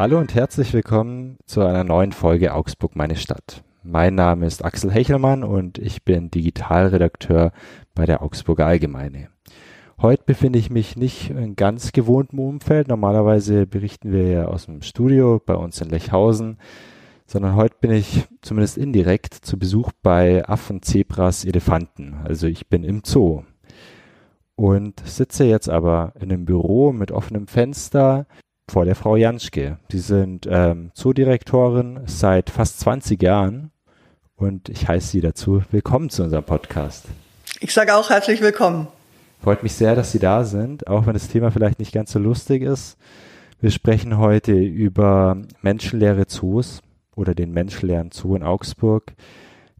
Hallo und herzlich willkommen zu einer neuen Folge Augsburg meine Stadt. Mein Name ist Axel Hechelmann und ich bin Digitalredakteur bei der Augsburger Allgemeine. Heute befinde ich mich nicht in ganz gewohntem Umfeld. Normalerweise berichten wir ja aus dem Studio bei uns in Lechhausen, sondern heute bin ich zumindest indirekt zu Besuch bei Affen, Zebras, Elefanten. Also ich bin im Zoo und sitze jetzt aber in einem Büro mit offenem Fenster vor der Frau Janschke. Sie sind ähm, Zoodirektorin seit fast 20 Jahren und ich heiße Sie dazu willkommen zu unserem Podcast. Ich sage auch herzlich willkommen. Freut mich sehr, dass Sie da sind, auch wenn das Thema vielleicht nicht ganz so lustig ist. Wir sprechen heute über menschenleere Zoos oder den menschenleeren Zoo in Augsburg,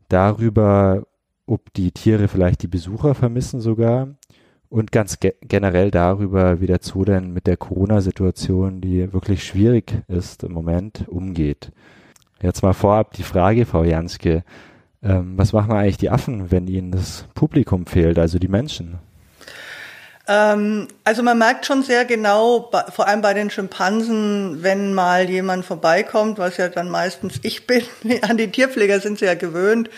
darüber, ob die Tiere vielleicht die Besucher vermissen sogar und ganz ge generell darüber, wie der Zoo denn mit der Corona-Situation, die wirklich schwierig ist im Moment, umgeht. Jetzt mal vorab die Frage, Frau Janske, ähm, was machen eigentlich die Affen, wenn ihnen das Publikum fehlt, also die Menschen? Ähm, also man merkt schon sehr genau, vor allem bei den Schimpansen, wenn mal jemand vorbeikommt, was ja dann meistens ich bin, an die Tierpfleger sind sie ja gewöhnt,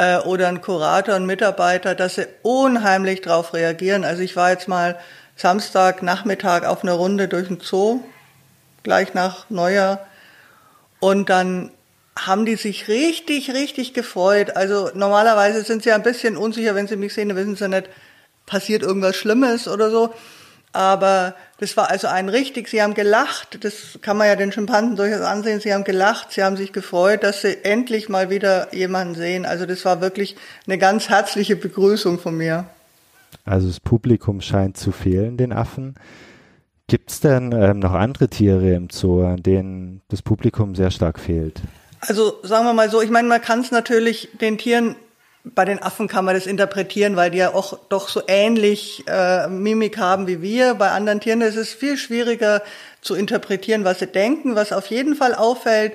äh, oder ein Kurator, ein Mitarbeiter, dass sie unheimlich drauf reagieren. Also ich war jetzt mal Samstag Nachmittag auf einer Runde durch den Zoo, gleich nach Neujahr, und dann haben die sich richtig, richtig gefreut. Also normalerweise sind sie ein bisschen unsicher, wenn sie mich sehen, dann wissen sie nicht, passiert irgendwas Schlimmes oder so. Aber das war also ein richtig, sie haben gelacht, das kann man ja den Schimpansen durchaus ansehen, sie haben gelacht, sie haben sich gefreut, dass sie endlich mal wieder jemanden sehen. Also das war wirklich eine ganz herzliche Begrüßung von mir. Also das Publikum scheint zu fehlen, den Affen. Gibt es denn ähm, noch andere Tiere im Zoo, an denen das Publikum sehr stark fehlt? Also sagen wir mal so, ich meine, man kann es natürlich den Tieren bei den Affen kann man das interpretieren, weil die ja auch doch so ähnlich äh, Mimik haben wie wir. Bei anderen Tieren ist es viel schwieriger zu interpretieren, was sie denken. Was auf jeden Fall auffällt,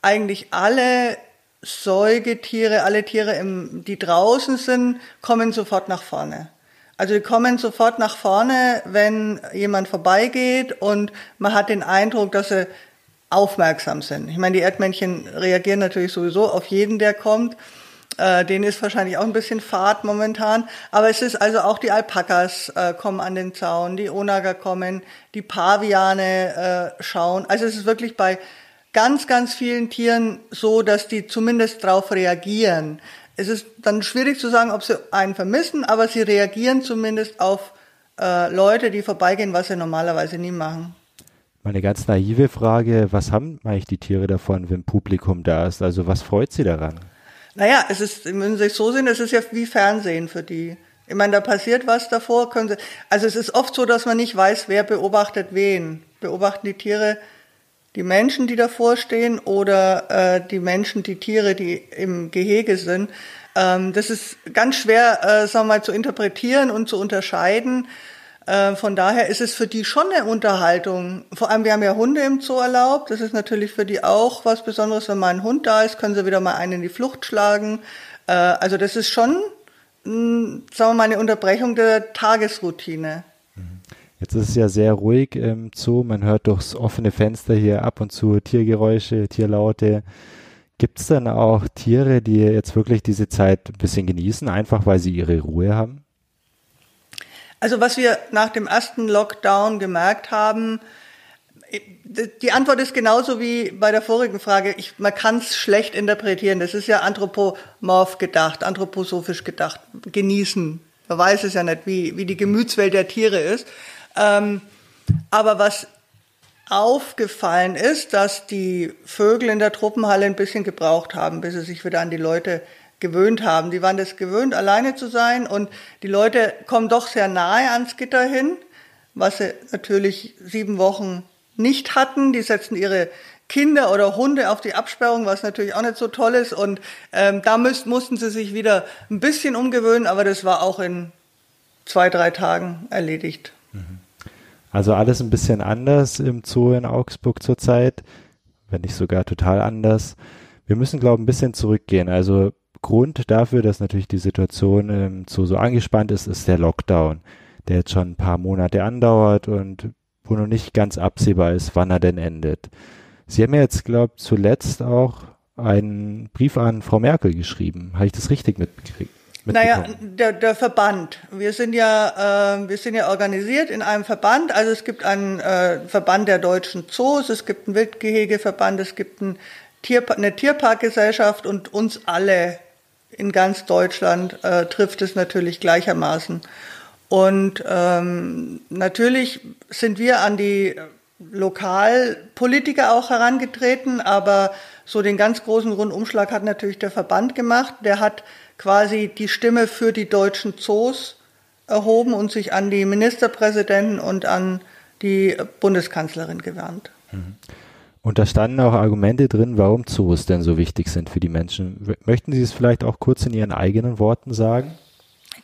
eigentlich alle Säugetiere, alle Tiere, im, die draußen sind, kommen sofort nach vorne. Also die kommen sofort nach vorne, wenn jemand vorbeigeht und man hat den Eindruck, dass sie aufmerksam sind. Ich meine, die Erdmännchen reagieren natürlich sowieso auf jeden, der kommt. Äh, denen ist wahrscheinlich auch ein bisschen Fahrt momentan. Aber es ist also auch die Alpakas äh, kommen an den Zaun, die Onager kommen, die Paviane äh, schauen. Also es ist wirklich bei ganz, ganz vielen Tieren so, dass die zumindest darauf reagieren. Es ist dann schwierig zu sagen, ob sie einen vermissen, aber sie reagieren zumindest auf äh, Leute, die vorbeigehen, was sie normalerweise nie machen. Meine ganz naive Frage, was haben eigentlich die Tiere davon, wenn Publikum da ist? Also was freut sie daran? Naja, es ist, wenn Sie sich so sehen, es ist ja wie Fernsehen für die. Ich meine, da passiert was davor, können Sie, also es ist oft so, dass man nicht weiß, wer beobachtet wen. Beobachten die Tiere die Menschen, die davor stehen oder äh, die Menschen, die Tiere, die im Gehege sind. Ähm, das ist ganz schwer, äh, sagen wir mal, zu interpretieren und zu unterscheiden. Äh, von daher ist es für die schon eine Unterhaltung. Vor allem, wir haben ja Hunde im Zoo erlaubt. Das ist natürlich für die auch was Besonderes. Wenn mal ein Hund da ist, können sie wieder mal einen in die Flucht schlagen. Äh, also das ist schon, sagen wir mal, eine Unterbrechung der Tagesroutine. Mhm. Jetzt ist es ja sehr ruhig im Zoo. Man hört durchs offene Fenster hier ab und zu Tiergeräusche, Tierlaute. Gibt es dann auch Tiere, die jetzt wirklich diese Zeit ein bisschen genießen, einfach weil sie ihre Ruhe haben? Also was wir nach dem ersten Lockdown gemerkt haben, die Antwort ist genauso wie bei der vorigen Frage. Ich, man kann es schlecht interpretieren. Das ist ja anthropomorph gedacht, anthroposophisch gedacht. Genießen. Man weiß es ja nicht, wie, wie die Gemütswelt der Tiere ist. Ähm, aber was aufgefallen ist, dass die Vögel in der Truppenhalle ein bisschen gebraucht haben, bis sie sich wieder an die Leute gewöhnt haben. Die waren das gewöhnt, alleine zu sein und die Leute kommen doch sehr nahe ans Gitter hin, was sie natürlich sieben Wochen nicht hatten. Die setzen ihre Kinder oder Hunde auf die Absperrung, was natürlich auch nicht so toll ist. Und ähm, da müsst, mussten sie sich wieder ein bisschen umgewöhnen, aber das war auch in zwei, drei Tagen erledigt. Mhm. Also alles ein bisschen anders im Zoo in Augsburg zurzeit, wenn nicht sogar total anders. Wir müssen, glaube ich, ein bisschen zurückgehen. Also Grund dafür, dass natürlich die Situation ähm, so, so angespannt ist, ist der Lockdown, der jetzt schon ein paar Monate andauert und wo noch nicht ganz absehbar ist, wann er denn endet. Sie haben ja jetzt, glaube ich, zuletzt auch einen Brief an Frau Merkel geschrieben. Habe ich das richtig mitbekriegt? Naja, der, der Verband. Wir sind ja, äh, wir sind ja organisiert in einem Verband. Also es gibt einen äh, Verband der deutschen Zoos, es gibt einen Wildgehegeverband, es gibt ein Tier, eine Tierparkgesellschaft und uns alle in ganz Deutschland äh, trifft es natürlich gleichermaßen. Und ähm, natürlich sind wir an die Lokalpolitiker auch herangetreten, aber so den ganz großen Rundumschlag hat natürlich der Verband gemacht. Der hat quasi die Stimme für die deutschen Zoos erhoben und sich an die Ministerpräsidenten und an die Bundeskanzlerin gewandt. Mhm. Und da standen auch Argumente drin, warum Zoos denn so wichtig sind für die Menschen. Möchten Sie es vielleicht auch kurz in Ihren eigenen Worten sagen?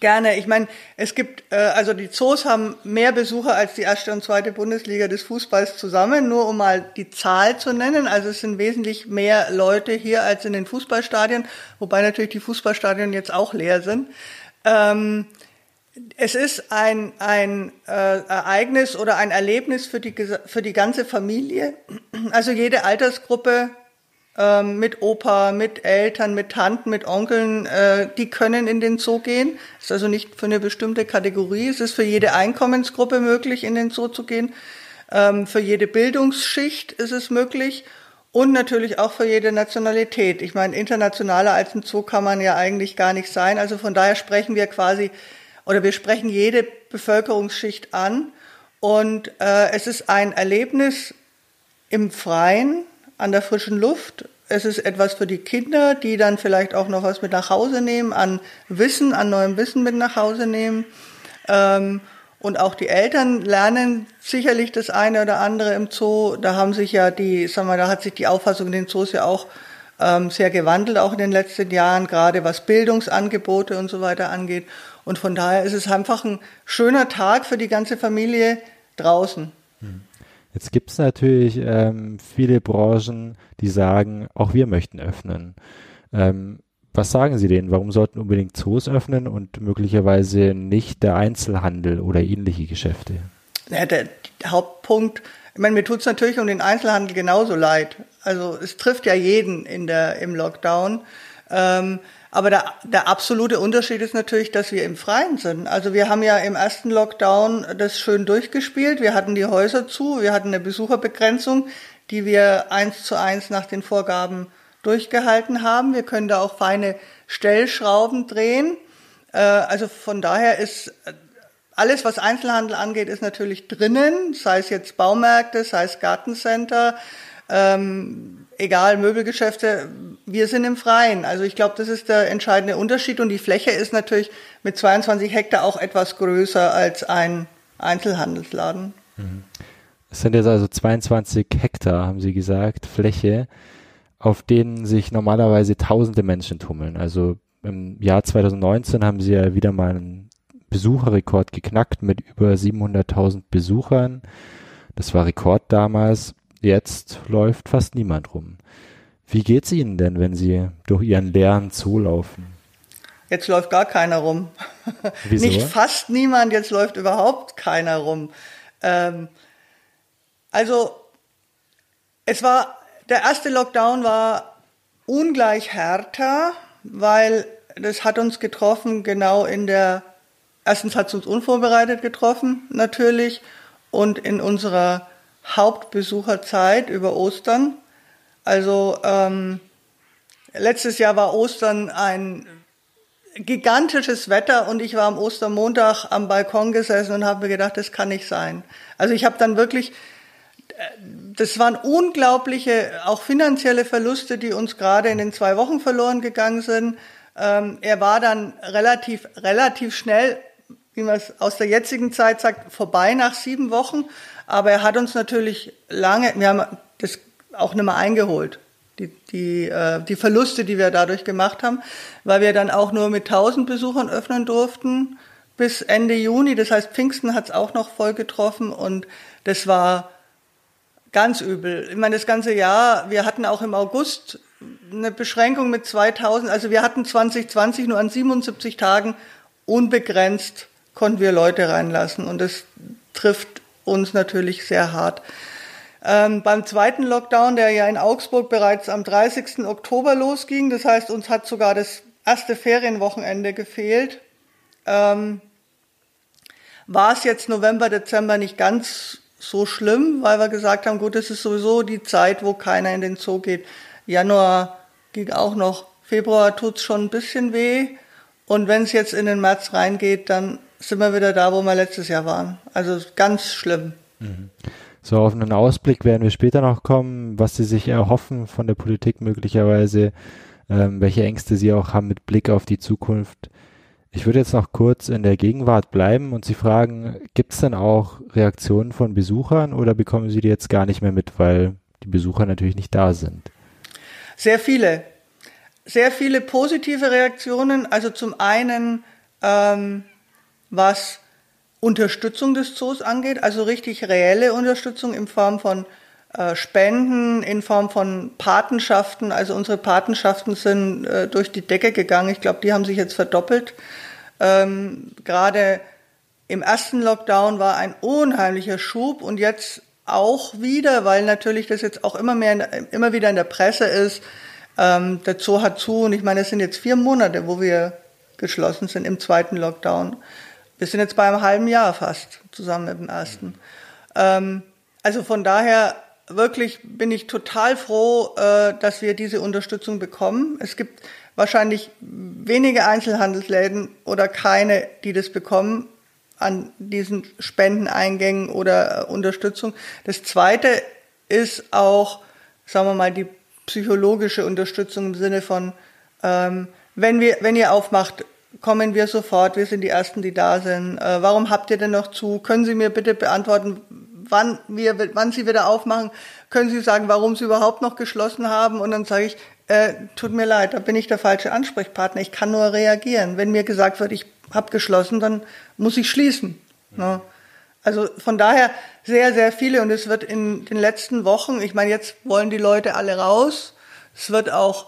Gerne. Ich meine, es gibt, äh, also die Zoos haben mehr Besucher als die erste und zweite Bundesliga des Fußballs zusammen, nur um mal die Zahl zu nennen. Also es sind wesentlich mehr Leute hier als in den Fußballstadien, wobei natürlich die Fußballstadien jetzt auch leer sind. Ähm, es ist ein, ein äh, Ereignis oder ein Erlebnis für die, für die ganze Familie. Also jede Altersgruppe ähm, mit Opa, mit Eltern, mit Tanten, mit Onkeln, äh, die können in den Zoo gehen. Ist also nicht für eine bestimmte Kategorie. Es ist für jede Einkommensgruppe möglich, in den Zoo zu gehen. Ähm, für jede Bildungsschicht ist es möglich. Und natürlich auch für jede Nationalität. Ich meine, internationaler als ein Zoo kann man ja eigentlich gar nicht sein. Also von daher sprechen wir quasi, oder wir sprechen jede Bevölkerungsschicht an. Und äh, es ist ein Erlebnis im Freien, an der frischen Luft. Es ist etwas für die Kinder, die dann vielleicht auch noch was mit nach Hause nehmen, an Wissen, an neuem Wissen mit nach Hause nehmen. Ähm, und auch die Eltern lernen sicherlich das eine oder andere im Zoo. Da haben sich ja die, sagen wir, da hat sich die Auffassung in den Zoos ja auch ähm, sehr gewandelt, auch in den letzten Jahren, gerade was Bildungsangebote und so weiter angeht. Und von daher ist es einfach ein schöner Tag für die ganze Familie draußen. Mhm. Jetzt gibt es natürlich ähm, viele Branchen, die sagen, auch wir möchten öffnen. Ähm, was sagen Sie denen? Warum sollten unbedingt Zoos öffnen und möglicherweise nicht der Einzelhandel oder ähnliche Geschäfte? Ja, der, der Hauptpunkt, ich meine, mir tut es natürlich um den Einzelhandel genauso leid. Also es trifft ja jeden in der, im Lockdown. Ähm, aber der, der absolute Unterschied ist natürlich, dass wir im Freien sind. Also wir haben ja im ersten Lockdown das schön durchgespielt. Wir hatten die Häuser zu, wir hatten eine Besucherbegrenzung, die wir eins zu eins nach den Vorgaben durchgehalten haben. Wir können da auch feine Stellschrauben drehen. Äh, also von daher ist alles, was Einzelhandel angeht, ist natürlich drinnen, sei es jetzt Baumärkte, sei es Gartencenter, ähm, egal, Möbelgeschäfte, wir sind im Freien. Also ich glaube, das ist der entscheidende Unterschied und die Fläche ist natürlich mit 22 Hektar auch etwas größer als ein Einzelhandelsladen. Mhm. Es sind jetzt also 22 Hektar, haben Sie gesagt, Fläche, auf denen sich normalerweise tausende Menschen tummeln. Also im Jahr 2019 haben Sie ja wieder mal einen Besucherrekord geknackt mit über 700.000 Besuchern. Das war Rekord damals. Jetzt läuft fast niemand rum. Wie geht's Ihnen denn, wenn Sie durch Ihren leeren Zoo laufen? Jetzt läuft gar keiner rum. Wieso? Nicht fast niemand, jetzt läuft überhaupt keiner rum. Ähm, also, es war, der erste Lockdown war ungleich härter, weil das hat uns getroffen, genau in der, erstens hat es uns unvorbereitet getroffen, natürlich, und in unserer Hauptbesucherzeit über Ostern. Also ähm, letztes Jahr war Ostern ein gigantisches Wetter und ich war am Ostermontag am Balkon gesessen und habe mir gedacht, das kann nicht sein. Also ich habe dann wirklich, äh, das waren unglaubliche, auch finanzielle Verluste, die uns gerade in den zwei Wochen verloren gegangen sind. Ähm, er war dann relativ, relativ schnell, wie man es aus der jetzigen Zeit sagt, vorbei nach sieben Wochen. Aber er hat uns natürlich lange, wir haben das auch nicht mehr eingeholt. Die, die, äh, die Verluste, die wir dadurch gemacht haben, weil wir dann auch nur mit 1000 Besuchern öffnen durften bis Ende Juni. Das heißt, Pfingsten hat es auch noch voll getroffen und das war ganz übel. Ich meine, das ganze Jahr, wir hatten auch im August eine Beschränkung mit 2000. Also wir hatten 2020 nur an 77 Tagen unbegrenzt konnten wir Leute reinlassen und das trifft uns natürlich sehr hart. Ähm, beim zweiten Lockdown, der ja in Augsburg bereits am 30. Oktober losging, das heißt, uns hat sogar das erste Ferienwochenende gefehlt, ähm, war es jetzt November, Dezember nicht ganz so schlimm, weil wir gesagt haben, gut, es ist sowieso die Zeit, wo keiner in den Zoo geht. Januar ging auch noch, Februar tut's schon ein bisschen weh. Und wenn es jetzt in den März reingeht, dann sind wir wieder da, wo wir letztes Jahr waren. Also ganz schlimm. Mhm. So, auf einen Ausblick werden wir später noch kommen, was Sie sich erhoffen von der Politik möglicherweise, ähm, welche Ängste Sie auch haben mit Blick auf die Zukunft. Ich würde jetzt noch kurz in der Gegenwart bleiben und Sie fragen, gibt es denn auch Reaktionen von Besuchern oder bekommen Sie die jetzt gar nicht mehr mit, weil die Besucher natürlich nicht da sind? Sehr viele. Sehr viele positive Reaktionen. Also zum einen, ähm, was Unterstützung des Zoos angeht, also richtig reelle Unterstützung in Form von äh, Spenden, in Form von Patenschaften. Also unsere Patenschaften sind äh, durch die Decke gegangen. Ich glaube, die haben sich jetzt verdoppelt. Ähm, Gerade im ersten Lockdown war ein unheimlicher Schub und jetzt auch wieder, weil natürlich das jetzt auch immer mehr, immer wieder in der Presse ist. Ähm, der Zoo hat zu und ich meine, es sind jetzt vier Monate, wo wir geschlossen sind im zweiten Lockdown. Wir sind jetzt bei einem halben Jahr fast zusammen mit dem ersten. Ähm, also von daher wirklich bin ich total froh, äh, dass wir diese Unterstützung bekommen. Es gibt wahrscheinlich wenige Einzelhandelsläden oder keine, die das bekommen an diesen Spendeneingängen oder äh, Unterstützung. Das zweite ist auch, sagen wir mal, die psychologische Unterstützung im Sinne von, ähm, wenn wir, wenn ihr aufmacht, kommen wir sofort, wir sind die Ersten, die da sind. Äh, warum habt ihr denn noch zu? Können Sie mir bitte beantworten, wann, wir, wann Sie wieder aufmachen? Können Sie sagen, warum Sie überhaupt noch geschlossen haben? Und dann sage ich, äh, tut mir leid, da bin ich der falsche Ansprechpartner. Ich kann nur reagieren. Wenn mir gesagt wird, ich habe geschlossen, dann muss ich schließen. Ne? Also von daher sehr, sehr viele. Und es wird in den letzten Wochen, ich meine, jetzt wollen die Leute alle raus. Es wird auch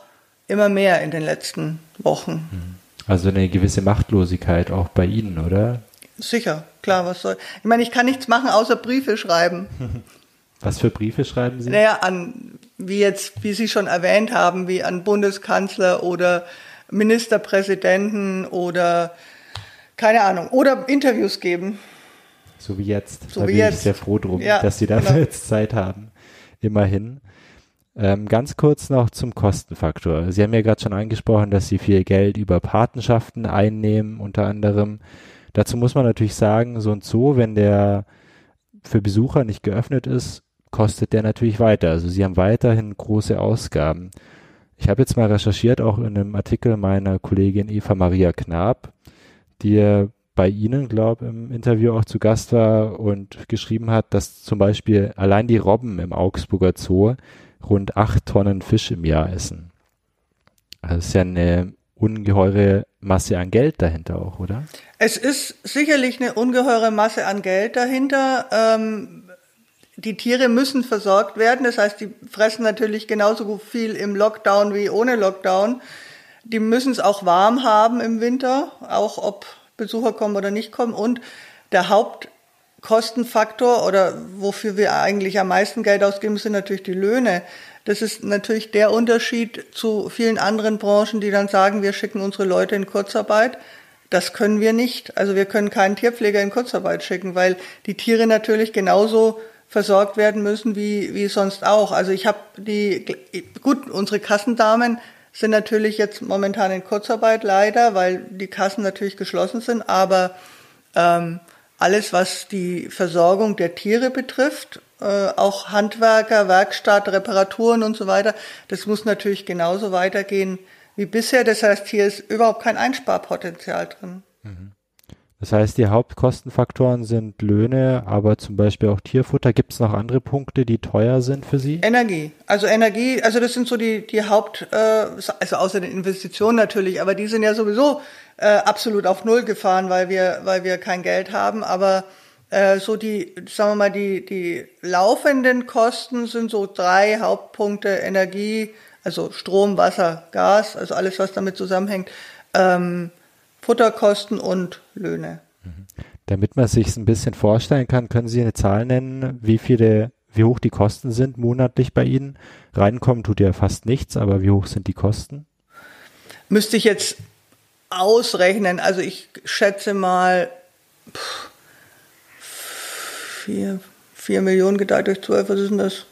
immer mehr in den letzten Wochen. Mhm. Also eine gewisse Machtlosigkeit auch bei Ihnen, oder? Sicher, klar, was soll. Ich meine, ich kann nichts machen, außer Briefe schreiben. Was für Briefe schreiben Sie? Naja, an, wie jetzt, wie Sie schon erwähnt haben, wie an Bundeskanzler oder Ministerpräsidenten oder keine Ahnung, oder Interviews geben. So wie jetzt. So da wie bin jetzt. ich sehr froh drum, Ja, dass Sie dafür genau. jetzt Zeit haben. Immerhin. Ähm, ganz kurz noch zum Kostenfaktor. Sie haben ja gerade schon angesprochen, dass Sie viel Geld über Patenschaften einnehmen, unter anderem. Dazu muss man natürlich sagen, so ein Zoo, wenn der für Besucher nicht geöffnet ist, kostet der natürlich weiter. Also Sie haben weiterhin große Ausgaben. Ich habe jetzt mal recherchiert, auch in einem Artikel meiner Kollegin Eva Maria Knab, die bei Ihnen, glaube im Interview auch zu Gast war und geschrieben hat, dass zum Beispiel allein die Robben im Augsburger Zoo rund acht Tonnen Fisch im Jahr essen. Also ist ja eine ungeheure Masse an Geld dahinter auch, oder? Es ist sicherlich eine ungeheure Masse an Geld dahinter. Ähm, die Tiere müssen versorgt werden. Das heißt, die fressen natürlich genauso viel im Lockdown wie ohne Lockdown. Die müssen es auch warm haben im Winter, auch ob Besucher kommen oder nicht kommen. Und der Hauptkostenfaktor oder wofür wir eigentlich am meisten Geld ausgeben, sind natürlich die Löhne. Das ist natürlich der Unterschied zu vielen anderen Branchen, die dann sagen, wir schicken unsere Leute in Kurzarbeit. Das können wir nicht. Also wir können keinen Tierpfleger in Kurzarbeit schicken, weil die Tiere natürlich genauso versorgt werden müssen wie, wie sonst auch. Also ich habe die, gut, unsere Kassendamen sind natürlich jetzt momentan in Kurzarbeit leider, weil die Kassen natürlich geschlossen sind, aber ähm, alles, was die Versorgung der Tiere betrifft, äh, auch Handwerker, Werkstatt, Reparaturen und so weiter, das muss natürlich genauso weitergehen wie bisher. Das heißt, hier ist überhaupt kein Einsparpotenzial drin. Das heißt, die Hauptkostenfaktoren sind Löhne, aber zum Beispiel auch Tierfutter. Gibt es noch andere Punkte, die teuer sind für Sie? Energie. Also Energie, also das sind so die, die Haupt, äh, also außer den Investitionen natürlich, aber die sind ja sowieso äh, absolut auf Null gefahren, weil wir, weil wir kein Geld haben. Aber äh, so die, sagen wir mal, die, die laufenden Kosten sind so drei Hauptpunkte Energie, also Strom, Wasser, Gas, also alles, was damit zusammenhängt, ähm, Futterkosten und Löhne. Damit man sich ein bisschen vorstellen kann, können Sie eine Zahl nennen, wie viele wie hoch die Kosten sind monatlich bei Ihnen? Reinkommen tut ja fast nichts, aber wie hoch sind die Kosten? Müsste ich jetzt ausrechnen. Also ich schätze mal pff, vier, vier Millionen geteilt durch zwölf, was ist denn das?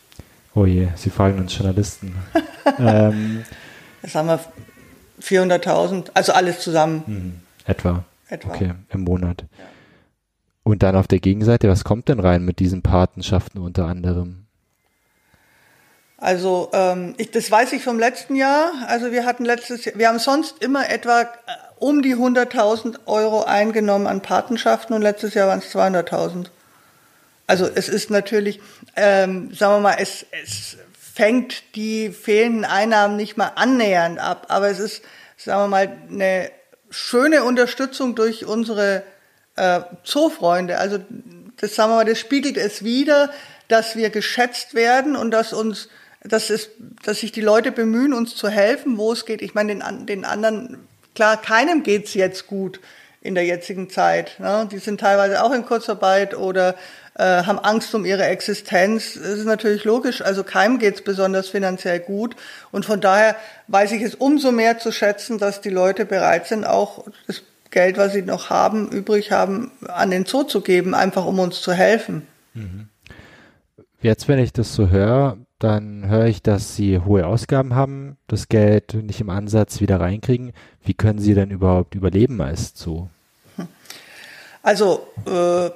Oh je, Sie fragen uns Journalisten. ähm, das haben wir 400.000, also alles zusammen. Etwa. Etwa. Okay, im Monat. Ja. Und dann auf der Gegenseite, was kommt denn rein mit diesen Patenschaften unter anderem? Also ähm, ich, das weiß ich vom letzten Jahr. Also wir hatten letztes Jahr, wir haben sonst immer etwa äh, um die 100.000 Euro eingenommen an Patenschaften und letztes Jahr waren es 200.000. Also es ist natürlich, ähm, sagen wir mal, es, es fängt die fehlenden Einnahmen nicht mal annähernd ab, aber es ist, sagen wir mal, eine schöne Unterstützung durch unsere äh, Zoofreunde. Also das sagen wir mal, das spiegelt es wieder, dass wir geschätzt werden und dass uns, dass es, dass sich die Leute bemühen, uns zu helfen, wo es geht. Ich meine, den, den anderen, klar, keinem geht's jetzt gut in der jetzigen Zeit. Ne? Die sind teilweise auch in Kurzarbeit oder äh, haben Angst um ihre Existenz. Das ist natürlich logisch. Also keinem geht's besonders finanziell gut. Und von daher weiß ich es umso mehr zu schätzen, dass die Leute bereit sind, auch das Geld, was sie noch haben, übrig haben, an den Zoo zu geben, einfach um uns zu helfen. Mhm. Jetzt, wenn ich das so höre, dann höre ich, dass Sie hohe Ausgaben haben, das Geld nicht im Ansatz wieder reinkriegen. Wie können Sie denn überhaupt überleben als Zoo? Also, äh,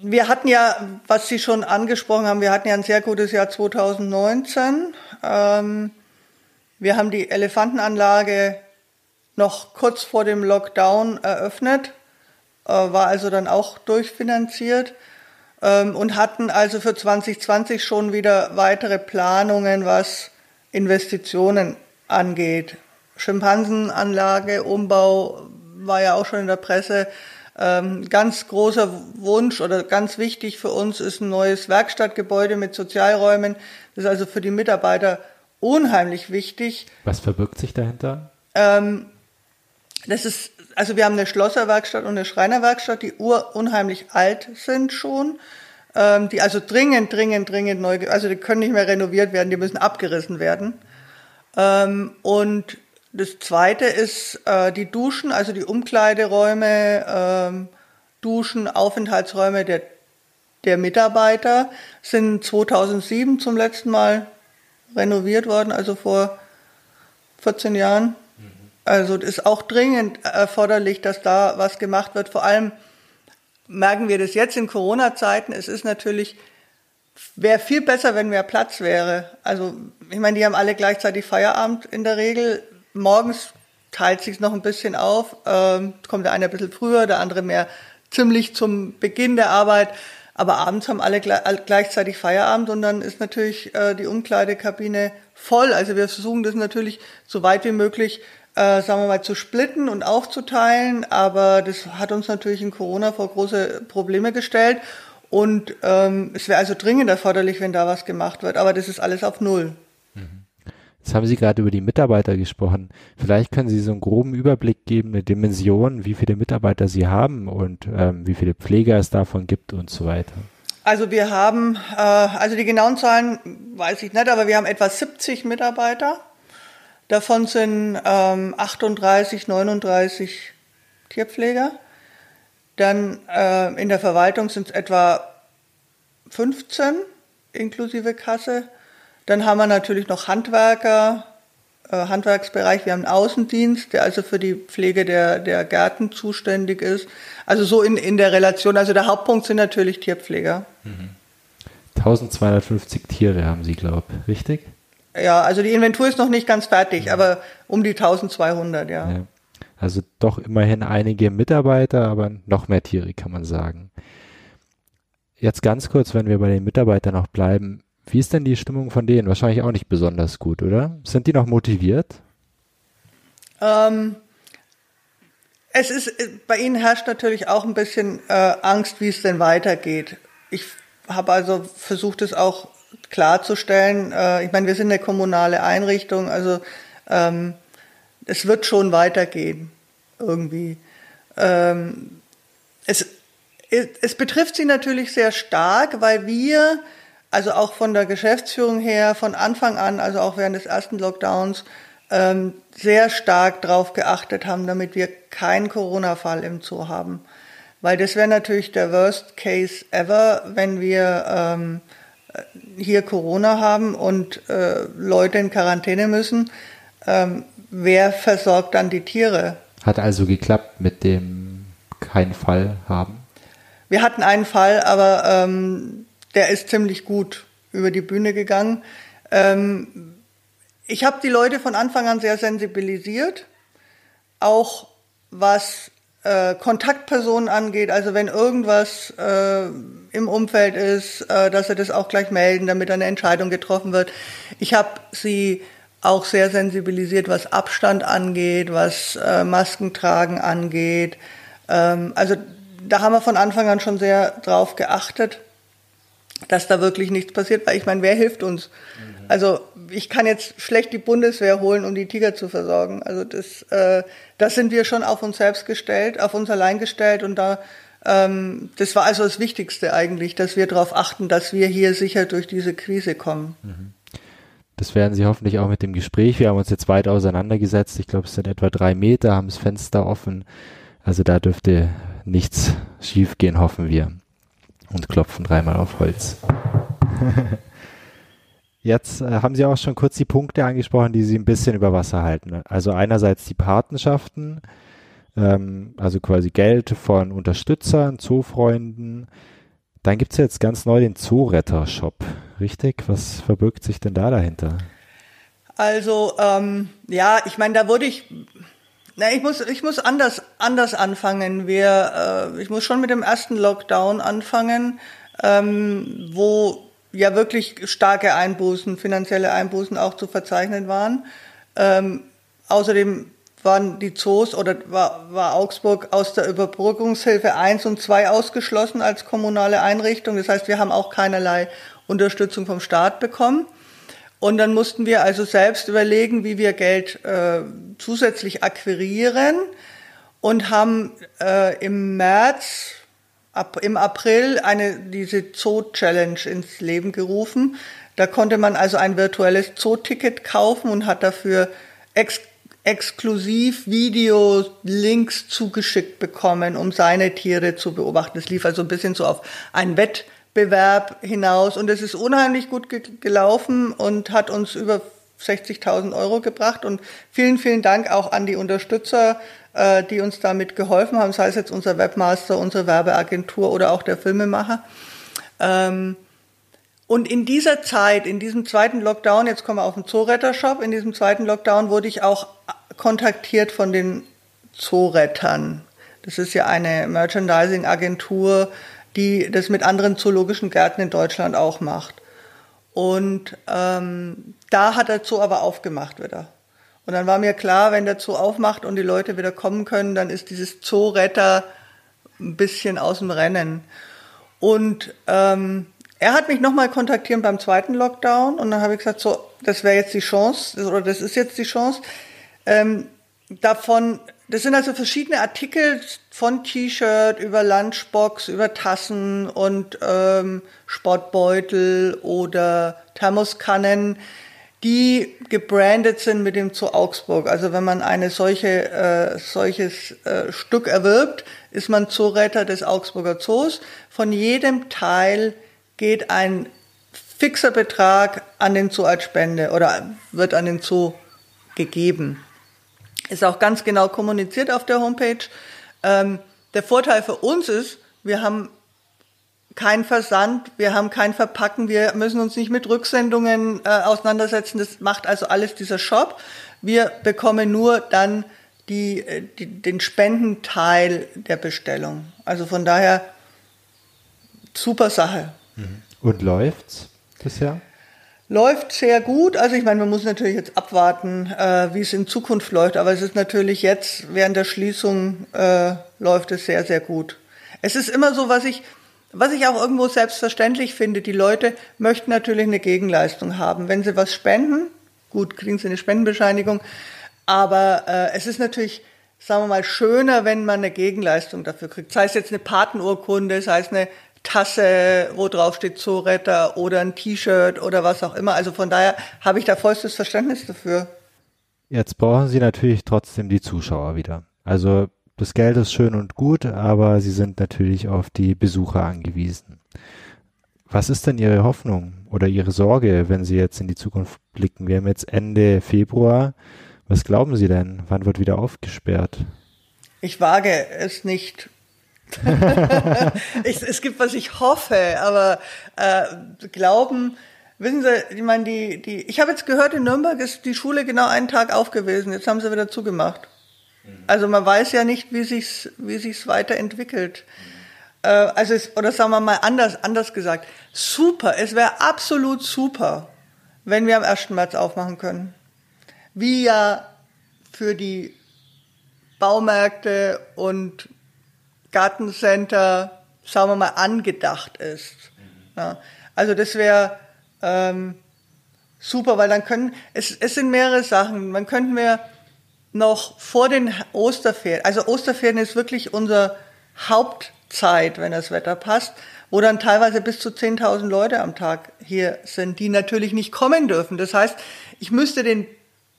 wir hatten ja, was Sie schon angesprochen haben, wir hatten ja ein sehr gutes Jahr 2019. Ähm, wir haben die Elefantenanlage noch kurz vor dem Lockdown eröffnet, äh, war also dann auch durchfinanziert ähm, und hatten also für 2020 schon wieder weitere Planungen, was Investitionen angeht. Schimpansenanlage, Umbau war ja auch schon in der Presse. Ähm, ganz großer Wunsch oder ganz wichtig für uns ist ein neues Werkstattgebäude mit Sozialräumen. Das ist also für die Mitarbeiter unheimlich wichtig. Was verbirgt sich dahinter? Ähm, das ist, also wir haben eine Schlosserwerkstatt und eine Schreinerwerkstatt, die unheimlich alt sind schon, ähm, die also dringend, dringend, dringend neu, also die können nicht mehr renoviert werden, die müssen abgerissen werden. Ähm, und das zweite ist äh, die Duschen, also die Umkleideräume, ähm, Duschen, Aufenthaltsräume der, der Mitarbeiter sind 2007 zum letzten Mal renoviert worden, also vor 14 Jahren. Also es ist auch dringend erforderlich, dass da was gemacht wird. Vor allem merken wir das jetzt in Corona-Zeiten. Es ist natürlich, wäre viel besser, wenn mehr Platz wäre. Also ich meine, die haben alle gleichzeitig Feierabend in der Regel. Morgens teilt sich noch ein bisschen auf. Ähm, kommt der eine ein bisschen früher, der andere mehr ziemlich zum Beginn der Arbeit. Aber abends haben alle gleichzeitig Feierabend und dann ist natürlich äh, die Umkleidekabine voll. Also wir versuchen das natürlich so weit wie möglich äh, sagen wir mal, zu splitten und aufzuteilen. Aber das hat uns natürlich in Corona vor große Probleme gestellt. Und ähm, es wäre also dringend erforderlich, wenn da was gemacht wird. Aber das ist alles auf Null. Mhm. Jetzt haben Sie gerade über die Mitarbeiter gesprochen. Vielleicht können Sie so einen groben Überblick geben, eine Dimension, wie viele Mitarbeiter Sie haben und ähm, wie viele Pfleger es davon gibt und so weiter. Also wir haben, äh, also die genauen Zahlen weiß ich nicht, aber wir haben etwa 70 Mitarbeiter Davon sind ähm, 38, 39 Tierpfleger. Dann äh, in der Verwaltung sind es etwa 15 inklusive Kasse. Dann haben wir natürlich noch Handwerker, äh, Handwerksbereich. Wir haben einen Außendienst, der also für die Pflege der, der Gärten zuständig ist. Also so in, in der Relation. Also der Hauptpunkt sind natürlich Tierpfleger. Mhm. 1250 Tiere haben Sie, glaube ich, richtig? Ja, also die Inventur ist noch nicht ganz fertig, aber um die 1200, ja. ja. Also doch immerhin einige Mitarbeiter, aber noch mehr Tiere, kann man sagen. Jetzt ganz kurz, wenn wir bei den Mitarbeitern noch bleiben. Wie ist denn die Stimmung von denen? Wahrscheinlich auch nicht besonders gut, oder? Sind die noch motiviert? Ähm, es ist, bei ihnen herrscht natürlich auch ein bisschen äh, Angst, wie es denn weitergeht. Ich habe also versucht, es auch klarzustellen. Äh, ich meine, wir sind eine kommunale Einrichtung, also ähm, es wird schon weitergehen irgendwie. Ähm, es, es betrifft sie natürlich sehr stark, weil wir also auch von der Geschäftsführung her, von Anfang an, also auch während des ersten Lockdowns, ähm, sehr stark darauf geachtet haben, damit wir keinen Corona-Fall im Zoo haben. Weil das wäre natürlich der Worst Case ever, wenn wir ähm, hier Corona haben und äh, Leute in Quarantäne müssen. Ähm, wer versorgt dann die Tiere? Hat also geklappt mit dem keinen Fall haben? Wir hatten einen Fall, aber ähm, der ist ziemlich gut über die Bühne gegangen. Ähm, ich habe die Leute von Anfang an sehr sensibilisiert, auch was äh, Kontaktpersonen angeht. Also wenn irgendwas äh, im Umfeld ist, äh, dass sie das auch gleich melden, damit eine Entscheidung getroffen wird. Ich habe sie auch sehr sensibilisiert, was Abstand angeht, was äh, Maskentragen angeht. Ähm, also da haben wir von Anfang an schon sehr drauf geachtet, dass da wirklich nichts passiert, weil ich meine, wer hilft uns? Mhm. Also ich kann jetzt schlecht die Bundeswehr holen, um die Tiger zu versorgen. Also das, äh, das sind wir schon auf uns selbst gestellt, auf uns allein gestellt und da ähm, das war also das Wichtigste eigentlich, dass wir darauf achten, dass wir hier sicher durch diese Krise kommen. Mhm. Das werden Sie hoffentlich auch mit dem Gespräch. Wir haben uns jetzt weit auseinandergesetzt. Ich glaube, es sind etwa drei Meter, haben das Fenster offen. Also da dürfte nichts schiefgehen, hoffen wir. Und klopfen dreimal auf Holz. Jetzt äh, haben Sie auch schon kurz die Punkte angesprochen, die Sie ein bisschen über Wasser halten. Also einerseits die Patenschaften, ähm, also quasi Geld von Unterstützern, Zoofreunden. Dann gibt es jetzt ganz neu den Zooretter-Shop, richtig? Was verbirgt sich denn da dahinter? Also ähm, ja, ich meine, da wurde ich, na, ich muss, ich muss anders, anders anfangen. Wir, äh, ich muss schon mit dem ersten Lockdown anfangen, ähm, wo ja wirklich starke Einbußen, finanzielle Einbußen auch zu verzeichnen waren. Ähm, außerdem waren die Zoos oder war, war Augsburg aus der Überbrückungshilfe 1 und 2 ausgeschlossen als kommunale Einrichtung. Das heißt, wir haben auch keinerlei Unterstützung vom Staat bekommen. Und dann mussten wir also selbst überlegen, wie wir Geld äh, zusätzlich akquirieren und haben äh, im März, ab, im April eine diese Zoo-Challenge ins Leben gerufen. Da konnte man also ein virtuelles Zoo-Ticket kaufen und hat dafür ex exklusiv Videos, Links zugeschickt bekommen, um seine Tiere zu beobachten. Es lief also ein bisschen so auf einen Wettbewerb hinaus und es ist unheimlich gut ge gelaufen und hat uns über 60.000 Euro gebracht und vielen, vielen Dank auch an die Unterstützer, äh, die uns damit geholfen haben, sei es jetzt unser Webmaster, unsere Werbeagentur oder auch der Filmemacher. Ähm, und in dieser Zeit, in diesem zweiten Lockdown, jetzt kommen wir auf den Zooretter-Shop, in diesem zweiten Lockdown wurde ich auch kontaktiert von den Zoorettern. Das ist ja eine Merchandising-Agentur, die das mit anderen zoologischen Gärten in Deutschland auch macht. Und ähm, da hat der Zoo aber aufgemacht wieder. Und dann war mir klar, wenn der Zoo aufmacht und die Leute wieder kommen können, dann ist dieses Zooretter ein bisschen aus dem Rennen. Und ähm, er hat mich nochmal kontaktiert beim zweiten Lockdown und dann habe ich gesagt, so, das wäre jetzt die Chance, oder das ist jetzt die Chance. Ähm, davon, das sind also verschiedene Artikel von T-Shirt über Lunchbox, über Tassen und ähm, Sportbeutel oder Thermoskannen, die gebrandet sind mit dem Zoo Augsburg. Also wenn man eine solche äh, solches äh, Stück erwirbt, ist man Zooretter des Augsburger Zoos. Von jedem Teil geht ein fixer Betrag an den Zoo als Spende oder wird an den Zoo gegeben. Ist auch ganz genau kommuniziert auf der Homepage. Ähm, der Vorteil für uns ist, wir haben kein Versand, wir haben kein Verpacken, wir müssen uns nicht mit Rücksendungen äh, auseinandersetzen. Das macht also alles dieser Shop. Wir bekommen nur dann die, äh, die, den Spendenteil der Bestellung. Also von daher super Sache. Mhm. Und läuft's bisher? Läuft sehr gut. Also ich meine, man muss natürlich jetzt abwarten, äh, wie es in Zukunft läuft. Aber es ist natürlich jetzt während der Schließung äh, läuft es sehr, sehr gut. Es ist immer so, was ich, was ich auch irgendwo selbstverständlich finde. Die Leute möchten natürlich eine Gegenleistung haben. Wenn sie was spenden, gut, kriegen sie eine Spendenbescheinigung. Aber äh, es ist natürlich, sagen wir mal, schöner, wenn man eine Gegenleistung dafür kriegt. Sei es jetzt eine Patenurkunde, sei es eine Tasse, wo drauf steht Zooretter oder ein T-Shirt oder was auch immer. Also von daher habe ich da vollstes Verständnis dafür. Jetzt brauchen Sie natürlich trotzdem die Zuschauer wieder. Also das Geld ist schön und gut, aber Sie sind natürlich auf die Besucher angewiesen. Was ist denn Ihre Hoffnung oder Ihre Sorge, wenn Sie jetzt in die Zukunft blicken? Wir haben jetzt Ende Februar. Was glauben Sie denn? Wann wird wieder aufgesperrt? Ich wage es nicht. ich, es gibt, was ich hoffe, aber äh, glauben, wissen Sie, ich meine, die, die, ich habe jetzt gehört, in Nürnberg ist die Schule genau einen Tag auf gewesen. Jetzt haben sie wieder zugemacht. Also man weiß ja nicht, wie sich's, wie sich's weiterentwickelt. Äh, also es, oder sagen wir mal anders, anders gesagt, super. Es wäre absolut super, wenn wir am 1. März aufmachen können. Wie ja für die Baumärkte und Gartencenter, sagen wir mal, angedacht ist. Ja, also das wäre ähm, super, weil dann können, es, es sind mehrere Sachen. Man könnten wir noch vor den Osterferien, also Osterferien ist wirklich unser Hauptzeit, wenn das Wetter passt, wo dann teilweise bis zu 10.000 Leute am Tag hier sind, die natürlich nicht kommen dürfen. Das heißt, ich müsste den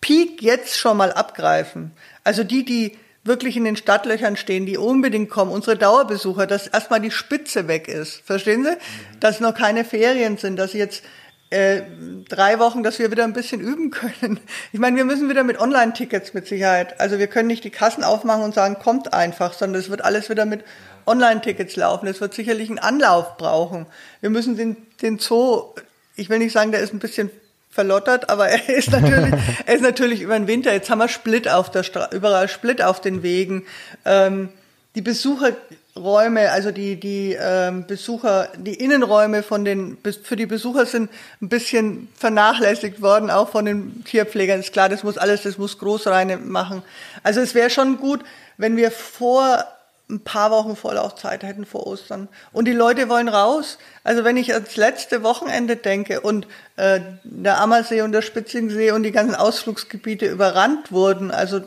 Peak jetzt schon mal abgreifen. Also die, die wirklich in den Stadtlöchern stehen, die unbedingt kommen, unsere Dauerbesucher, dass erstmal die Spitze weg ist. Verstehen Sie? Mhm. Dass noch keine Ferien sind, dass jetzt äh, drei Wochen, dass wir wieder ein bisschen üben können. Ich meine, wir müssen wieder mit Online-Tickets mit Sicherheit. Also wir können nicht die Kassen aufmachen und sagen, kommt einfach, sondern es wird alles wieder mit Online-Tickets laufen. Es wird sicherlich einen Anlauf brauchen. Wir müssen den, den Zoo, ich will nicht sagen, der ist ein bisschen verlottert, aber er ist natürlich, er ist natürlich über den Winter. Jetzt haben wir Split auf der Straße, überall Split auf den Wegen. Ähm, die Besucherräume, also die, die ähm, Besucher, die Innenräume von den, für die Besucher sind ein bisschen vernachlässigt worden, auch von den Tierpflegern. Ist klar, das muss alles, das muss Großreine machen. Also es wäre schon gut, wenn wir vor ein paar Wochen Vorlaufzeit hätten vor Ostern. Und die Leute wollen raus. Also wenn ich ans letzte Wochenende denke und äh, der Ammersee und der Spitzingsee und die ganzen Ausflugsgebiete überrannt wurden, also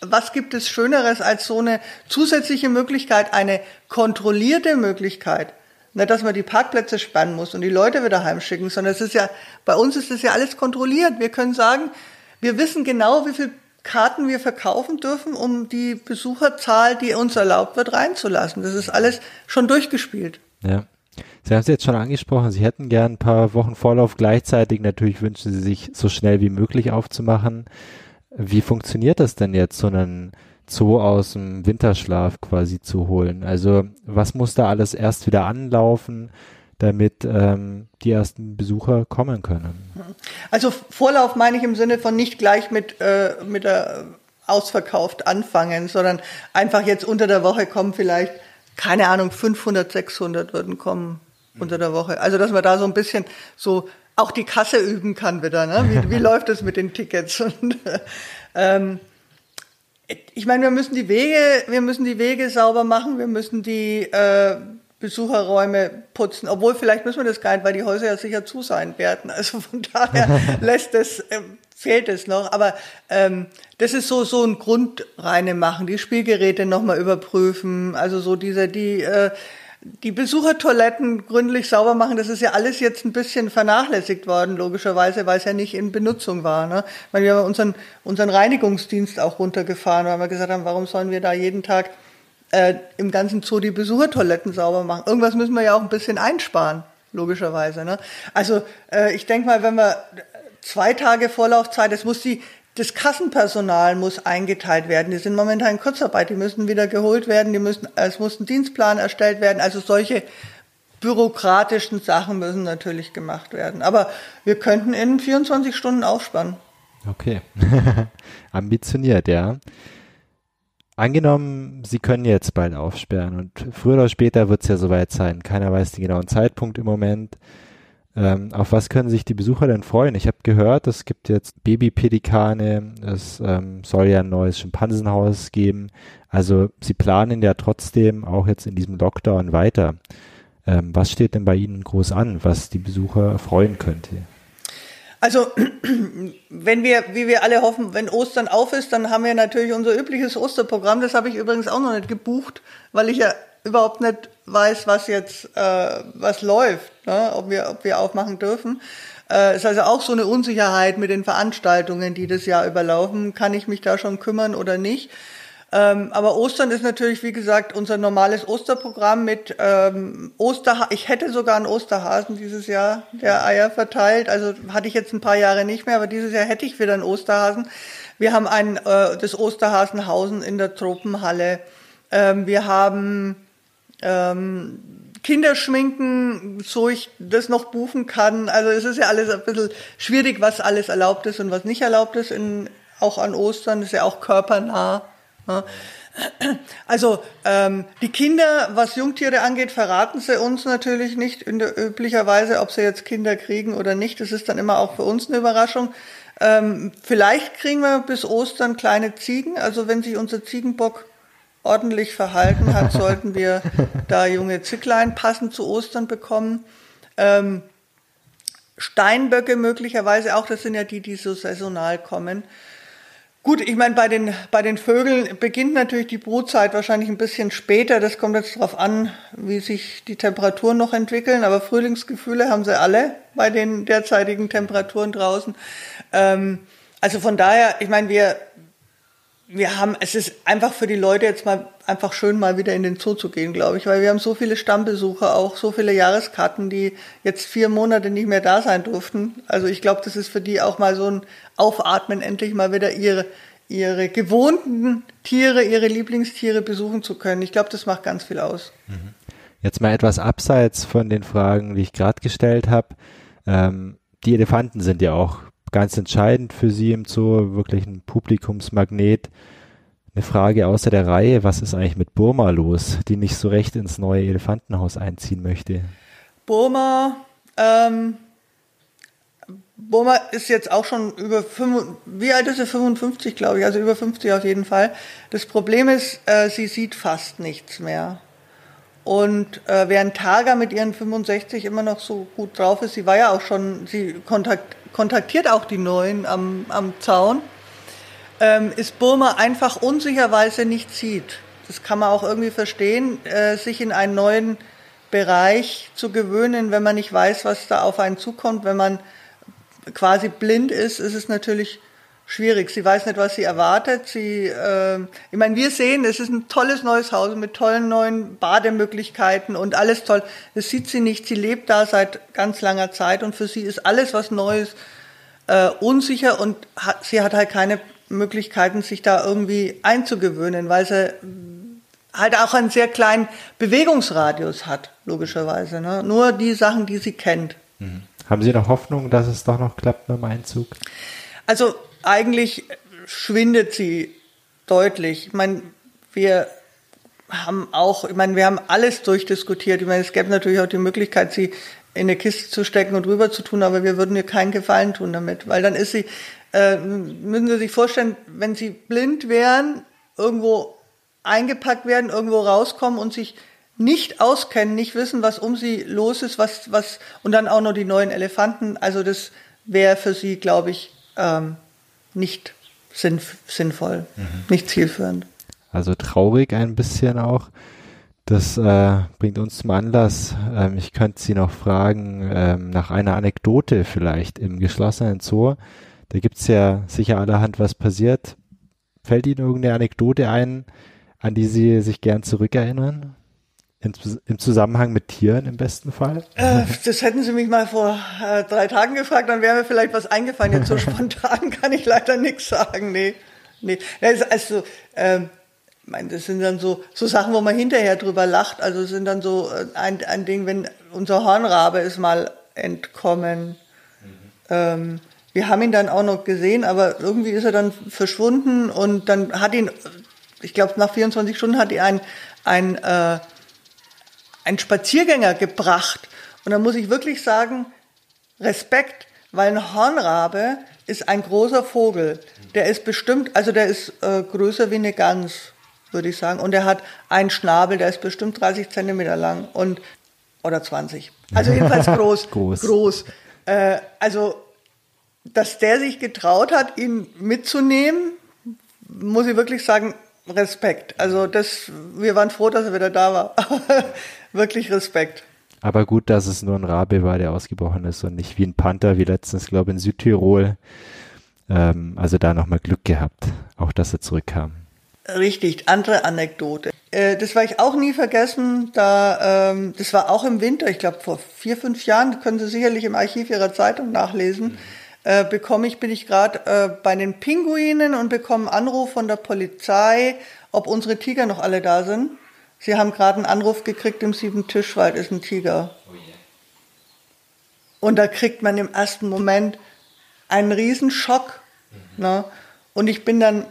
was gibt es Schöneres als so eine zusätzliche Möglichkeit, eine kontrollierte Möglichkeit? Nicht, dass man die Parkplätze spannen muss und die Leute wieder heimschicken, sondern es ist ja, bei uns ist das ja alles kontrolliert. Wir können sagen, wir wissen genau, wie viel Karten wir verkaufen dürfen, um die Besucherzahl, die uns erlaubt wird, reinzulassen. Das ist alles schon durchgespielt. Ja. Sie haben es jetzt schon angesprochen, Sie hätten gern ein paar Wochen Vorlauf gleichzeitig. Natürlich wünschen Sie sich so schnell wie möglich aufzumachen. Wie funktioniert das denn jetzt, so einen Zoo aus dem Winterschlaf quasi zu holen? Also was muss da alles erst wieder anlaufen? Damit ähm, die ersten Besucher kommen können. Also Vorlauf meine ich im Sinne von nicht gleich mit, äh, mit der ausverkauft anfangen, sondern einfach jetzt unter der Woche kommen vielleicht, keine Ahnung, 500, 600 würden kommen unter der Woche. Also dass man da so ein bisschen so auch die Kasse üben kann wieder. Ne? Wie, wie läuft es mit den Tickets? Und, ähm, ich meine, wir müssen die Wege, wir müssen die Wege sauber machen, wir müssen die äh, Besucherräume putzen, obwohl vielleicht müssen wir das gar nicht, weil die Häuser ja sicher zu sein werden. Also von daher lässt es, äh, fehlt es noch. Aber ähm, das ist so so ein Grundreine machen, die Spielgeräte nochmal überprüfen, also so diese die äh, die Besuchertoiletten gründlich sauber machen, das ist ja alles jetzt ein bisschen vernachlässigt worden, logischerweise, weil es ja nicht in Benutzung war. Ne? Weil wir haben unseren, unseren Reinigungsdienst auch runtergefahren, weil wir gesagt haben, warum sollen wir da jeden Tag äh, im ganzen Zoo die Besuchertoiletten sauber machen. Irgendwas müssen wir ja auch ein bisschen einsparen, logischerweise. Ne? Also äh, ich denke mal, wenn wir zwei Tage Vorlaufzeit, es muss die, das Kassenpersonal muss eingeteilt werden. Die sind momentan in Kurzarbeit, die müssen wieder geholt werden, die müssen, es muss ein Dienstplan erstellt werden. Also solche bürokratischen Sachen müssen natürlich gemacht werden. Aber wir könnten in 24 Stunden aufspannen. Okay. Ambitioniert, ja. Angenommen, Sie können jetzt bald aufsperren und früher oder später wird es ja soweit sein. Keiner weiß den genauen Zeitpunkt im Moment. Ähm, auf was können sich die Besucher denn freuen? Ich habe gehört, es gibt jetzt Babypedikane, es ähm, soll ja ein neues Schimpansenhaus geben. Also Sie planen ja trotzdem auch jetzt in diesem Lockdown weiter. Ähm, was steht denn bei Ihnen groß an, was die Besucher freuen könnte? Also, wenn wir, wie wir alle hoffen, wenn Ostern auf ist, dann haben wir natürlich unser übliches Osterprogramm. Das habe ich übrigens auch noch nicht gebucht, weil ich ja überhaupt nicht weiß, was jetzt äh, was läuft, ne? ob wir ob wir aufmachen dürfen. Äh, ist also auch so eine Unsicherheit mit den Veranstaltungen, die das Jahr überlaufen. Kann ich mich da schon kümmern oder nicht? Ähm, aber Ostern ist natürlich, wie gesagt, unser normales Osterprogramm mit ähm, Osterha Ich hätte sogar einen Osterhasen dieses Jahr, der Eier verteilt. Also hatte ich jetzt ein paar Jahre nicht mehr, aber dieses Jahr hätte ich wieder einen Osterhasen. Wir haben ein äh, das Osterhasenhausen in der Tropenhalle. Ähm, wir haben ähm, Kinderschminken, so ich das noch buchen kann. Also es ist ja alles ein bisschen schwierig, was alles erlaubt ist und was nicht erlaubt ist, in, auch an Ostern. Das ist ja auch körpernah. Also ähm, die Kinder, was Jungtiere angeht, verraten sie uns natürlich nicht in der, üblicherweise, ob sie jetzt Kinder kriegen oder nicht. Das ist dann immer auch für uns eine Überraschung. Ähm, vielleicht kriegen wir bis Ostern kleine Ziegen. Also wenn sich unser Ziegenbock ordentlich verhalten hat, sollten wir da junge Zicklein passend zu Ostern bekommen. Ähm, Steinböcke möglicherweise auch, das sind ja die, die so saisonal kommen. Gut, ich meine, bei den, bei den Vögeln beginnt natürlich die Brutzeit wahrscheinlich ein bisschen später. Das kommt jetzt darauf an, wie sich die Temperaturen noch entwickeln. Aber Frühlingsgefühle haben sie alle bei den derzeitigen Temperaturen draußen. Ähm, also von daher, ich meine, wir, wir haben, es ist einfach für die Leute jetzt mal einfach schön, mal wieder in den Zoo zu gehen, glaube ich, weil wir haben so viele Stammbesucher, auch so viele Jahreskarten, die jetzt vier Monate nicht mehr da sein durften. Also ich glaube, das ist für die auch mal so ein Aufatmen, endlich mal wieder ihre, ihre gewohnten Tiere, ihre Lieblingstiere besuchen zu können. Ich glaube, das macht ganz viel aus. Mhm. Jetzt mal etwas abseits von den Fragen, die ich gerade gestellt habe. Ähm, die Elefanten sind ja auch ganz entscheidend für Sie im Zoo, wirklich ein Publikumsmagnet. Eine Frage außer der Reihe, was ist eigentlich mit Burma los, die nicht so recht ins neue Elefantenhaus einziehen möchte? Burma, ähm, Burma ist jetzt auch schon über, 5, wie alt ist sie? 55, glaube ich, also über 50 auf jeden Fall. Das Problem ist, äh, sie sieht fast nichts mehr. Und äh, während Targa mit ihren 65 immer noch so gut drauf ist, sie war ja auch schon, sie kontakt, kontaktiert auch die Neuen am, am Zaun, ähm, ist Burma einfach unsicher, weil sie nicht sieht. Das kann man auch irgendwie verstehen, äh, sich in einen neuen Bereich zu gewöhnen, wenn man nicht weiß, was da auf einen zukommt. Wenn man quasi blind ist, ist es natürlich schwierig. Sie weiß nicht, was sie erwartet. Sie, äh, ich meine, wir sehen, es ist ein tolles neues Haus mit tollen neuen Bademöglichkeiten und alles toll. Das sieht sie nicht. Sie lebt da seit ganz langer Zeit und für sie ist alles was Neues äh, unsicher und hat, sie hat halt keine Möglichkeiten, sich da irgendwie einzugewöhnen, weil sie halt auch einen sehr kleinen Bewegungsradius hat, logischerweise. Ne? Nur die Sachen, die sie kennt. Mhm. Haben Sie noch Hoffnung, dass es doch noch klappt mit dem Einzug? Also eigentlich schwindet sie deutlich. Ich meine, wir haben auch, ich meine, wir haben alles durchdiskutiert. Ich meine, es gäbe natürlich auch die Möglichkeit, sie in eine Kiste zu stecken und rüber zu tun, aber wir würden ihr keinen Gefallen tun damit, weil dann ist sie, äh, müssen Sie sich vorstellen, wenn sie blind wären, irgendwo eingepackt werden, irgendwo rauskommen und sich nicht auskennen, nicht wissen, was um sie los ist, was, was, und dann auch noch die neuen Elefanten, also das wäre für sie, glaube ich, ähm, nicht sinn, sinnvoll, mhm. nicht zielführend. Also traurig ein bisschen auch. Das äh, bringt uns zum Anlass. Ähm, ich könnte Sie noch fragen ähm, nach einer Anekdote vielleicht im geschlossenen Zoo. Da gibt's ja sicher allerhand, was passiert. Fällt Ihnen irgendeine Anekdote ein, an die Sie sich gern zurückerinnern? Im Zusammenhang mit Tieren im besten Fall? Äh, das hätten Sie mich mal vor äh, drei Tagen gefragt, dann wäre mir vielleicht was eingefallen. Jetzt so spontan kann ich leider nichts sagen. Nee, nee. Also, ähm, meine, das sind dann so, so Sachen, wo man hinterher drüber lacht. Also es sind dann so äh, ein, ein Ding, wenn unser Hornrabe ist mal entkommen. Mhm. Ähm, wir haben ihn dann auch noch gesehen, aber irgendwie ist er dann verschwunden und dann hat ihn, ich glaube, nach 24 Stunden hat ihn ein, ein äh, ein Spaziergänger gebracht. Und da muss ich wirklich sagen, Respekt, weil ein Hornrabe ist ein großer Vogel. Der ist bestimmt, also der ist äh, größer wie eine Gans, würde ich sagen. Und er hat einen Schnabel, der ist bestimmt 30 Zentimeter lang und oder 20. Also jedenfalls groß. groß. groß. Äh, also, dass der sich getraut hat, ihn mitzunehmen, muss ich wirklich sagen, Respekt. Also das, wir waren froh, dass er wieder da war. Wirklich Respekt. Aber gut, dass es nur ein Rabe war, der ausgebrochen ist und nicht wie ein Panther, wie letztens, glaube ich, in Südtirol. Ähm, also da nochmal Glück gehabt, auch dass er zurückkam. Richtig, andere Anekdote. Äh, das werde ich auch nie vergessen. Da, ähm, das war auch im Winter, ich glaube vor vier, fünf Jahren, können Sie sicherlich im Archiv Ihrer Zeitung nachlesen. Äh, bekomme ich, bin ich gerade äh, bei den Pinguinen und bekomme einen Anruf von der Polizei, ob unsere Tiger noch alle da sind. Sie haben gerade einen Anruf gekriegt im Sieben Tischwald, ist ein Tiger. Und da kriegt man im ersten Moment einen Riesenschock. Mhm. Ne? Und ich bin dann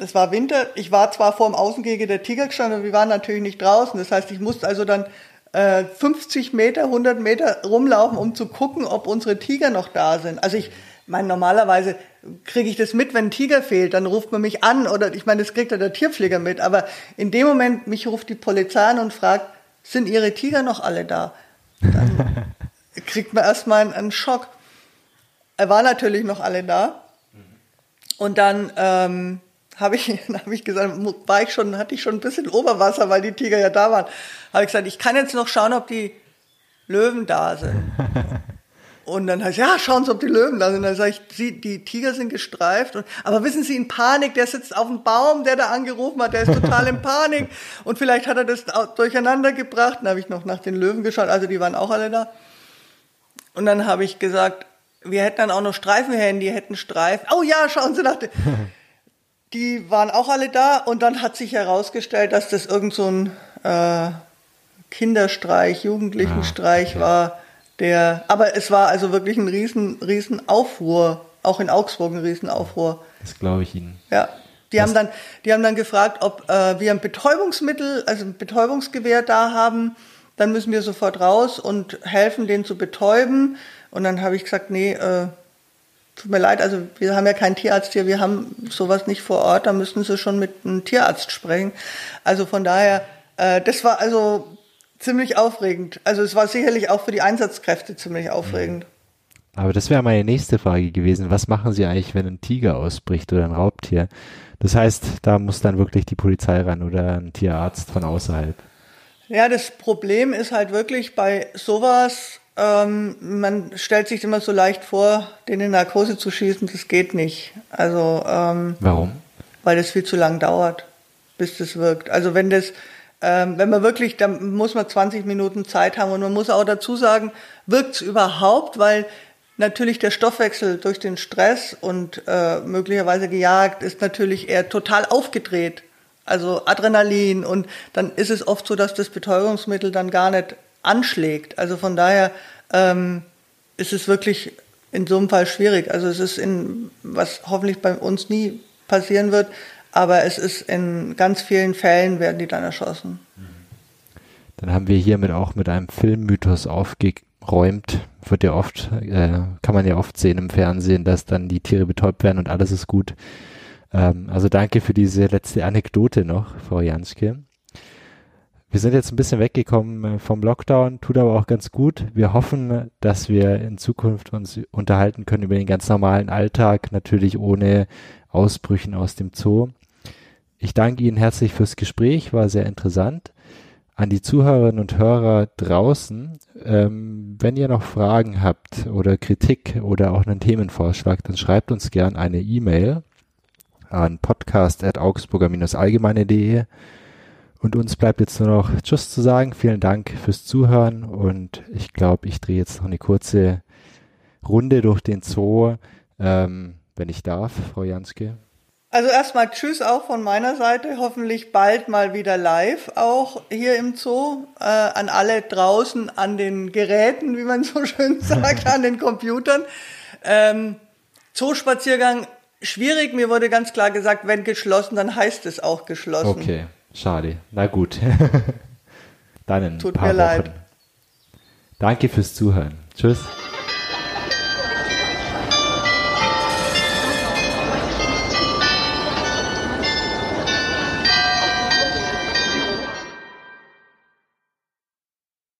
es war Winter. Ich war zwar vor dem Außengehege der Tiger gestanden, aber wir waren natürlich nicht draußen. Das heißt, ich musste also dann äh, 50 Meter, 100 Meter rumlaufen, um zu gucken, ob unsere Tiger noch da sind. Also ich meine, normalerweise kriege ich das mit, wenn ein Tiger fehlt, dann ruft man mich an oder ich meine, das kriegt ja der Tierpfleger mit. Aber in dem Moment, mich ruft die Polizei an und fragt, sind Ihre Tiger noch alle da? Dann kriegt man erstmal einen, einen Schock. Er war natürlich noch alle da. Und dann ähm, habe ich, hab ich gesagt, war ich schon, hatte ich schon ein bisschen Oberwasser, weil die Tiger ja da waren. Habe ich gesagt, ich kann jetzt noch schauen, ob die Löwen da sind. Und dann heißt ja, schauen Sie, ob die Löwen da sind. Dann sage ich, Sie, die Tiger sind gestreift. Und, aber wissen Sie, in Panik, der sitzt auf dem Baum, der da angerufen hat, der ist total in Panik. Und vielleicht hat er das durcheinander gebracht. Dann habe ich noch nach den Löwen geschaut, also die waren auch alle da. Und dann habe ich gesagt, wir hätten dann auch noch Streifenhänden, die hätten Streifen. Oh ja, schauen Sie nach den. Die waren auch alle da und dann hat sich herausgestellt, dass das irgend so ein äh, Kinderstreich, Jugendlichenstreich ah, okay. war, der, aber es war also wirklich ein riesen, riesen Aufruhr, auch in Augsburg ein riesen Aufruhr. Das glaube ich Ihnen. Ja. Die Was? haben dann, die haben dann gefragt, ob äh, wir ein Betäubungsmittel, also ein Betäubungsgewehr da haben. Dann müssen wir sofort raus und helfen, den zu betäuben. Und dann habe ich gesagt, nee, äh, tut mir leid, also wir haben ja keinen Tierarzt hier, wir haben sowas nicht vor Ort, da müssen Sie schon mit einem Tierarzt sprechen. Also von daher, äh, das war also ziemlich aufregend. Also es war sicherlich auch für die Einsatzkräfte ziemlich aufregend. Aber das wäre meine nächste Frage gewesen. Was machen Sie eigentlich, wenn ein Tiger ausbricht oder ein Raubtier? Das heißt, da muss dann wirklich die Polizei ran oder ein Tierarzt von außerhalb. Ja, das Problem ist halt wirklich bei sowas, ähm, man stellt sich immer so leicht vor, den in Narkose zu schießen, das geht nicht. Also ähm, warum? Weil das viel zu lang dauert, bis das wirkt. Also wenn das, ähm, wenn man wirklich, dann muss man 20 Minuten Zeit haben und man muss auch dazu sagen, wirkt es überhaupt, weil natürlich der Stoffwechsel durch den Stress und äh, möglicherweise gejagt ist natürlich eher total aufgedreht. Also Adrenalin und dann ist es oft so, dass das Betäubungsmittel dann gar nicht anschlägt. Also von daher ähm, ist es wirklich in so einem Fall schwierig. Also es ist in, was hoffentlich bei uns nie passieren wird, aber es ist in ganz vielen Fällen werden die dann erschossen. Dann haben wir hiermit auch mit einem Filmmythos aufgeräumt. Wird ja oft, äh, kann man ja oft sehen im Fernsehen, dass dann die Tiere betäubt werden und alles ist gut. Ähm, also danke für diese letzte Anekdote noch, Frau Janske. Wir sind jetzt ein bisschen weggekommen äh, vom Lockdown, tut aber auch ganz gut. Wir hoffen, dass wir in Zukunft uns unterhalten können über den ganz normalen Alltag, natürlich ohne Ausbrüchen aus dem Zoo. Ich danke Ihnen herzlich fürs Gespräch, war sehr interessant. An die Zuhörerinnen und Hörer draußen, ähm, wenn ihr noch Fragen habt oder Kritik oder auch einen Themenvorschlag, dann schreibt uns gern eine E-Mail an podcast.augsburger-allgemeine.de und uns bleibt jetzt nur noch Tschüss zu sagen. Vielen Dank fürs Zuhören und ich glaube, ich drehe jetzt noch eine kurze Runde durch den Zoo, ähm, wenn ich darf, Frau Janske. Also erstmal Tschüss auch von meiner Seite. Hoffentlich bald mal wieder live auch hier im Zoo. Äh, an alle draußen an den Geräten, wie man so schön sagt, an den Computern. Ähm, Zoospaziergang schwierig. Mir wurde ganz klar gesagt, wenn geschlossen, dann heißt es auch geschlossen. Okay. Schade. Na gut. Dann in Tut ein paar mir Wochen. leid. Danke fürs Zuhören. Tschüss.